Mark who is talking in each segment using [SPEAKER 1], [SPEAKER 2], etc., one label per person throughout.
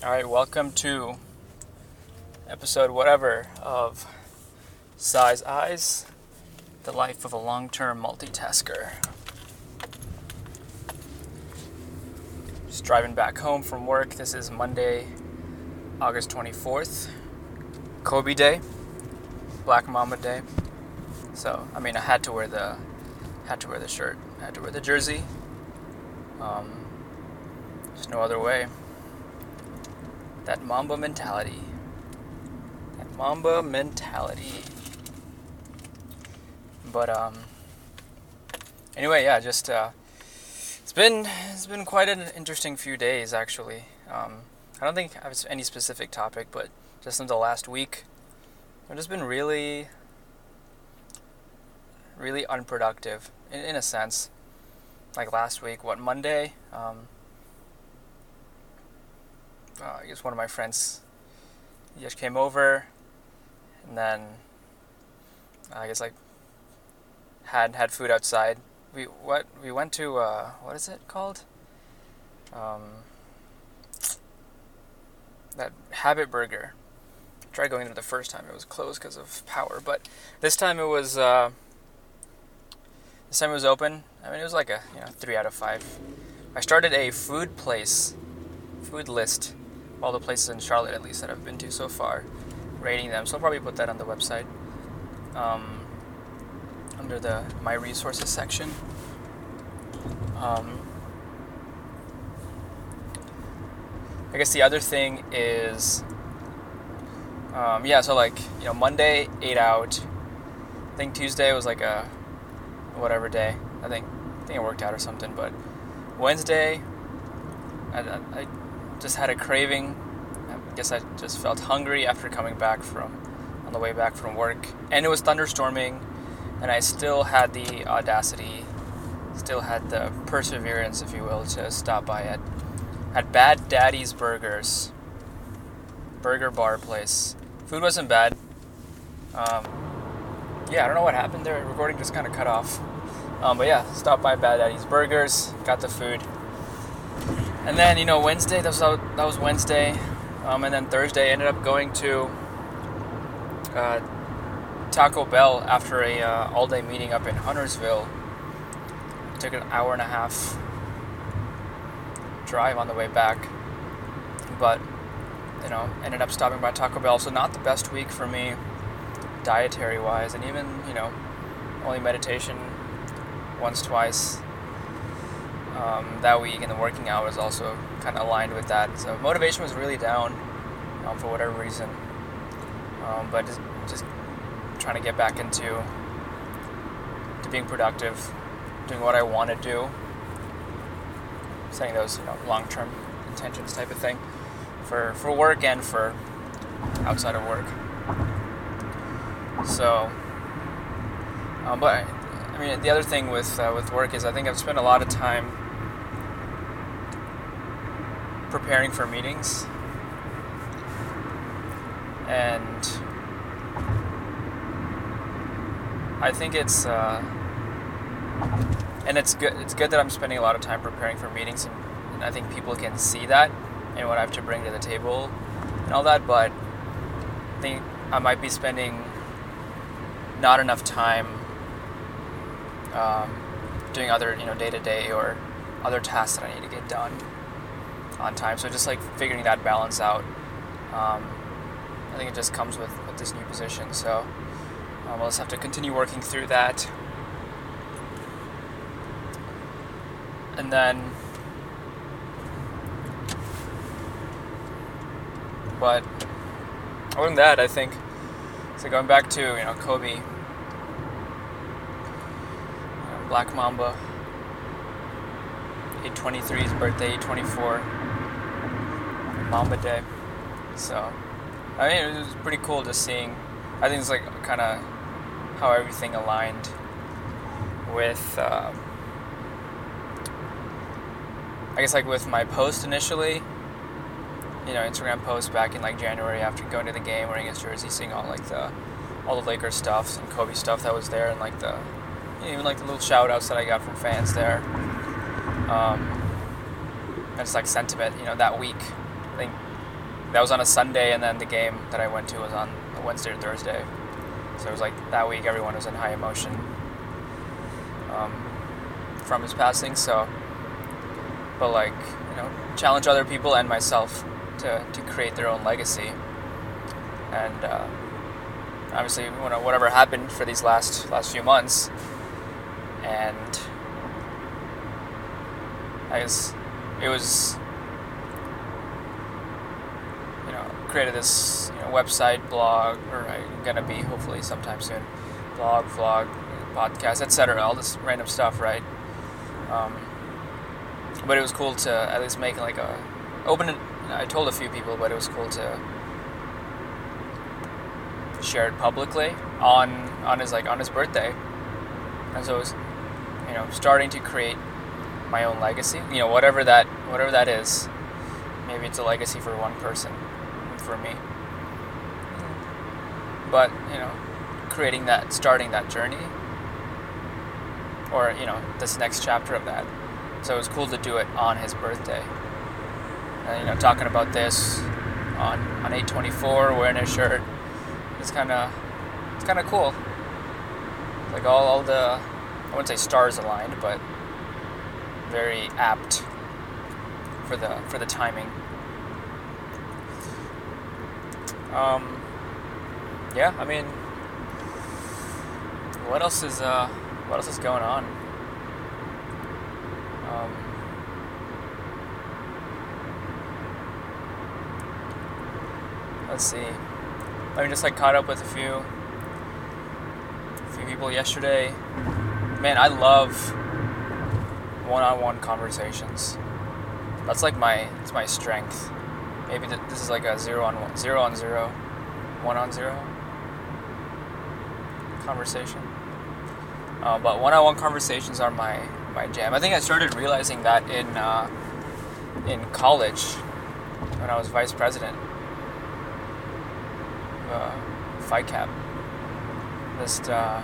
[SPEAKER 1] All right, welcome to episode whatever of Size Eyes, the life of a long term multitasker. Just driving back home from work. This is Monday, August 24th, Kobe Day, Black Mamba Day. So, I mean, I had to wear the had to wear the shirt, had to wear the jersey. Um, there's no other way. That Mamba mentality. That Mamba mentality. But um. Anyway, yeah, just uh, it's been it's been quite an interesting few days actually. Um, I don't think I have any specific topic, but just in the last week, I've just been really, really unproductive in, in a sense. Like last week, what Monday? Um, uh, I guess one of my friends he just came over, and then I guess like had had food outside. We what we went to uh, what is it called? Um, that Habit Burger. I tried going there the first time; it was closed because of power. But this time it was. Uh, this time it was open. I mean, it was like a you know three out of five. I started a food place, food list all the places in Charlotte at least that I've been to so far, rating them. So I'll probably put that on the website um, under the My Resources section. Um, I guess the other thing is, um, yeah. So like you know, Monday ate out. I think Tuesday was like a whatever day. I think I think it worked out or something. But Wednesday, I, I just had a craving. I guess I just felt hungry after coming back from on the way back from work, and it was thunderstorming, and I still had the audacity, still had the perseverance, if you will, to stop by at at Bad Daddy's Burgers, burger bar place. Food wasn't bad. Um, yeah, I don't know what happened there. Recording just kind of cut off. Um, but yeah, stopped by Bad Daddy's Burgers, got the food, and then you know Wednesday that was that was Wednesday, um, and then Thursday I ended up going to uh, Taco Bell after a uh, all day meeting up in Huntersville. It took an hour and a half drive on the way back, but you know ended up stopping by Taco Bell. So not the best week for me, dietary wise, and even you know only meditation once twice um, that week, and the working hours also kind of aligned with that. So motivation was really down um, for whatever reason, um, but just, just trying to get back into to being productive, doing what I want to do, setting those you know long-term intentions type of thing for for work and for outside of work. So, um, but I mean, the other thing with uh, with work is I think I've spent a lot of time preparing for meetings. And I think it's uh, and it's good it's good that I'm spending a lot of time preparing for meetings and, and, I think people can see that and what I have to bring to the table and all that but I think I might be spending not enough time um, doing other you know day to day or other tasks that I need to get done on time. So just like figuring that balance out. Um, I think it just comes with, with this new position. So um, we'll just have to continue working through that. And then, but other than that, I think so. Going back to you know Kobe, Black Mamba, 823's birthday, 824. Mamba Day. So, I mean, it was pretty cool just seeing. I think it's like kind of how everything aligned with. Um, I guess like with my post initially, you know, Instagram post back in like January after going to the game, wearing his jersey, seeing all like the all the Lakers stuff and Kobe stuff that was there, and like the even like the little shout outs that I got from fans there. Um, and it's like sentiment, you know, that week think that was on a Sunday, and then the game that I went to was on a Wednesday or Thursday. So it was like that week everyone was in high emotion um, from his passing. So, but like you know, challenge other people and myself to to create their own legacy. And uh, obviously, you know, whatever happened for these last last few months, and I guess it was you know created this you know, website, blog, or I'm gonna be hopefully sometime soon, blog, vlog, podcast, etc. All this random stuff, right? Um, but it was cool to at least make like a open it. I told a few people, but it was cool to share it publicly on on his like on his birthday, and so it was you know starting to create my own legacy. You know whatever that whatever that is. Maybe it's a legacy for one person, for me. But you know, creating that, starting that journey, or you know, this next chapter of that. So it was cool to do it on his birthday. And, you know, talking about this on on 824, wearing his shirt. It's kind of it's kind of cool. Like all, all the I wouldn't say stars aligned, but very apt for the for the timing. Um, yeah, I mean, what else is uh, what else is going on? Um, let's see. I mean, just like caught up with a few, a few people yesterday. Man, I love one-on-one conversations. That's like my, it's my strength. Maybe th- this is like a zero on one, zero on zero, one on zero conversation. Uh, but one-on-one conversations are my my jam. I think I started realizing that in uh, in college when I was vice president. Uh, FICAP. Just uh,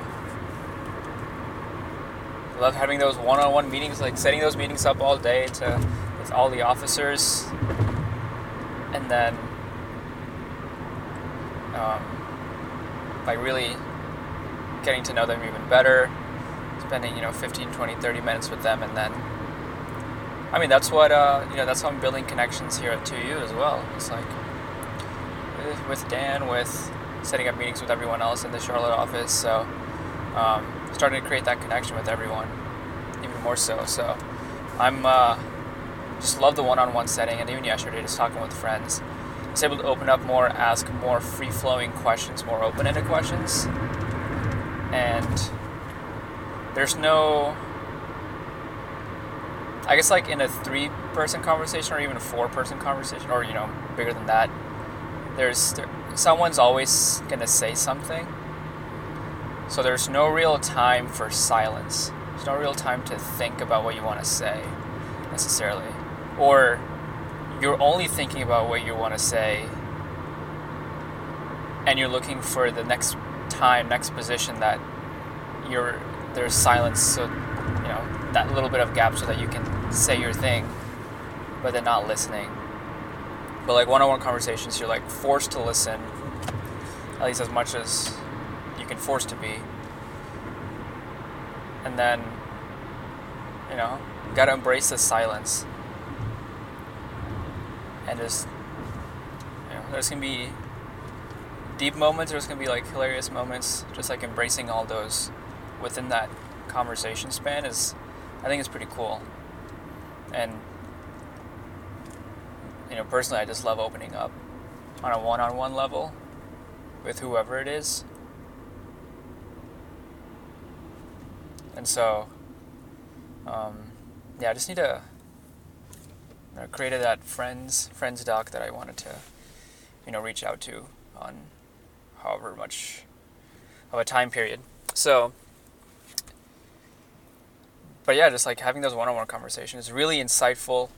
[SPEAKER 1] love having those one-on-one meetings, like setting those meetings up all day to with all the officers, and then um, like really getting to know them even better spending you know 15 20 30 minutes with them and then i mean that's what uh, you know that's how i'm building connections here at 2u as well. It's like with dan with setting up meetings with everyone else in the charlotte office so um, starting to create that connection with everyone even more so. So i'm uh, just love the one-on-one setting and even yesterday just talking with friends I was able to open up more ask more free-flowing questions more open-ended questions. And there's no I guess like in a three person conversation or even a four person conversation or you know bigger than that there's there, someone's always going to say something. So there's no real time for silence. There's no real time to think about what you want to say necessarily or you're only thinking about what you want to say and you're looking for the next time next position that you're there's silence, so you know that little bit of gap so that you can say your thing, but then not listening. But like one-on-one conversations, you're like forced to listen, at least as much as you can force to be, and then you know you gotta embrace the silence and just you know there's gonna be deep moments there's gonna be like hilarious moments just like embracing all those within that conversation span is, I think, is pretty cool. And you know, personally, I just love opening up on a one-on-one level with whoever it is. And so, um, yeah, I just need to know, created that friends friends doc that I wanted to, you know, reach out to on however much of a time period. So but yeah, just like having those one-on-one conversations is really insightful.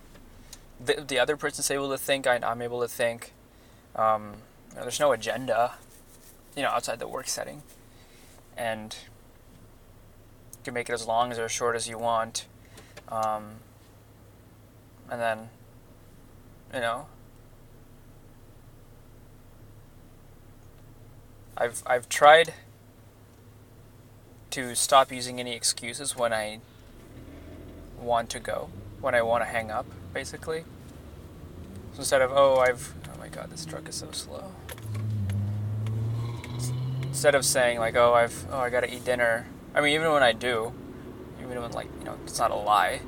[SPEAKER 1] The, the other person's able to think, I, am able to think. Um, you know, there's no agenda, you know, outside the work setting, and you can make it as long as or as short as you want, um, and then, you know, I've I've tried to stop using any excuses when I want to go, when I want to hang up, basically. So instead of oh I've oh my god this truck is so slow. Instead of saying like oh I've oh I gotta eat dinner. I mean even when I do, even when like you know it's not a lie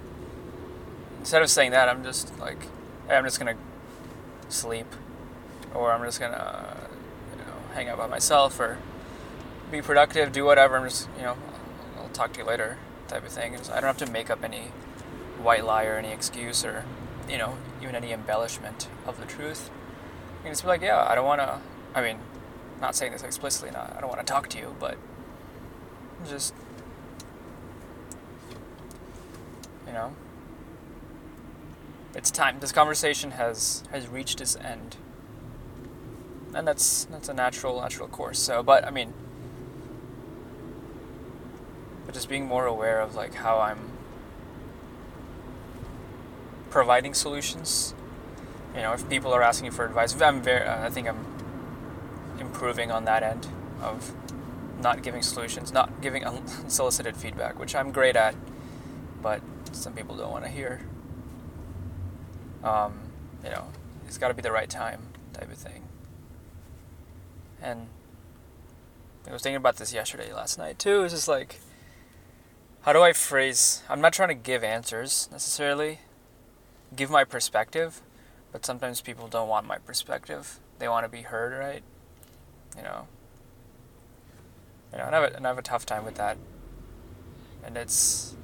[SPEAKER 1] Instead of saying that I'm just like hey, I'm just gonna sleep, or I'm just gonna you know hang out by myself or be productive, do whatever. I'm just you know I'll talk to you later type of thing. I don't have to make up any white lie or any excuse or you know, even any embellishment of the truth. You can just be like, yeah, I don't want to. I mean, not saying this explicitly. Not, I don't want to talk to you, but just you know, it's time. This conversation has has reached its end, and that's that's a natural natural course. So, but I mean, but just being more aware of like how I'm providing solutions. You know, if people are asking for advice, I'm very, uh, I think I'm improving on that end of not giving solutions, not giving unsolicited feedback, which I'm great at, but some people don't want to hear. Um, you know, it's got to be the right time type of thing. And I was thinking about this yesterday, last night too. It's just like, how do I phrase? I'm not trying to give answers necessarily give my perspective, but sometimes people don't want my perspective. They want to be heard, right? You know. You know, and I have a, and I have a tough time with that, and it's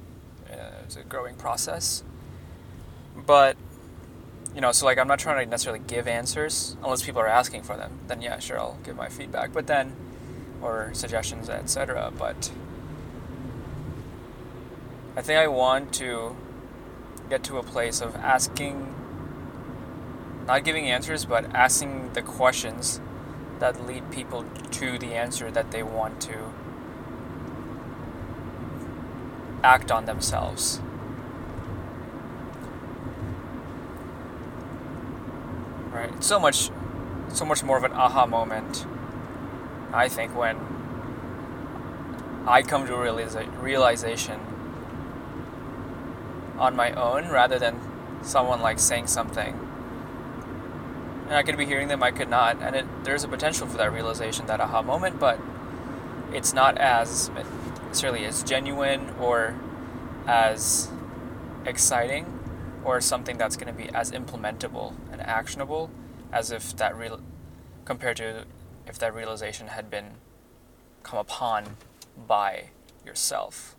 [SPEAKER 1] it's a growing process. But you know, so like I'm not trying to necessarily give answers unless people are asking for them. Then yeah, sure, I'll give my feedback. But then, or suggestions, etc. But I think I want to get to a place of asking, not giving answers, but asking the questions that lead people to the answer that they want to act on themselves. Right? It's so much so much more of an aha moment, I think, when I come to a realiza- realization on my own rather than someone like saying something. And I could be hearing them, I could not. And it, there's a potential for that realization, that aha moment, but it's not as necessarily as genuine or as exciting or something that's going to be as implementable and actionable as if that real compared to if that realization had been come upon by yourself.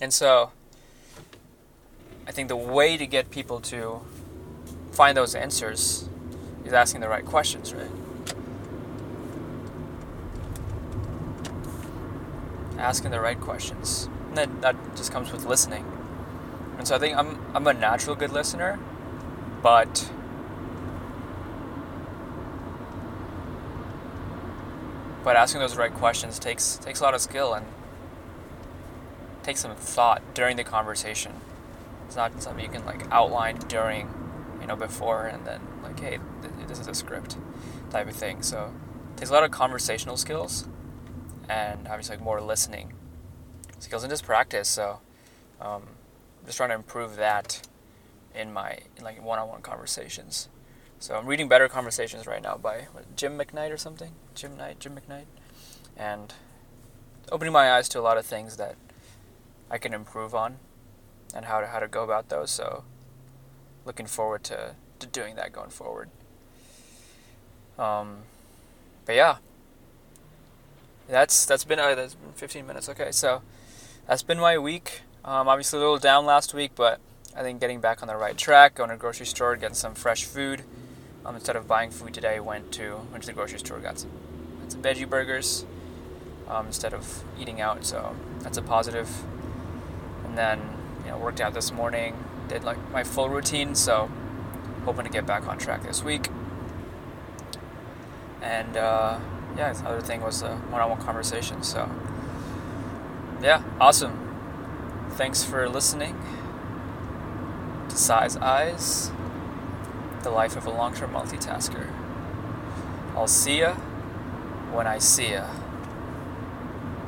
[SPEAKER 1] And so I think the way to get people to find those answers is asking the right questions, right? Asking the right questions. And that, that just comes with listening. And so I think I'm I'm a natural good listener, but but asking those right questions takes takes a lot of skill and takes some thought during the conversation. It's not something you can like outline during, you know, before and then like, hey, this is a script type of thing. So it takes a lot of conversational skills and obviously like more listening skills and just practice. So um, just trying to improve that in my in like one-on-one conversations. So I'm reading Better Conversations right now by Jim McKnight or something. Jim Knight, Jim McKnight, and opening my eyes to a lot of things that I can improve on and how to how to go about those. So looking forward to, to doing that going forward. Um, but yeah, that's that's been uh, that's been 15 minutes. Okay, so that's been my week. Um, obviously a little down last week, but I think getting back on the right track. Going to the grocery store, getting some fresh food. Um, instead of buying food today, went to went to the grocery store, got some, got some veggie burgers um, instead of eating out. So that's a positive. positive and then you know worked out this morning, did like my full routine. So hoping to get back on track this week. And uh, yeah, the other thing was a one-on-one conversation. So yeah, awesome. Thanks for listening to Size Eyes, the life of a long-term multitasker. I'll see ya when I see ya.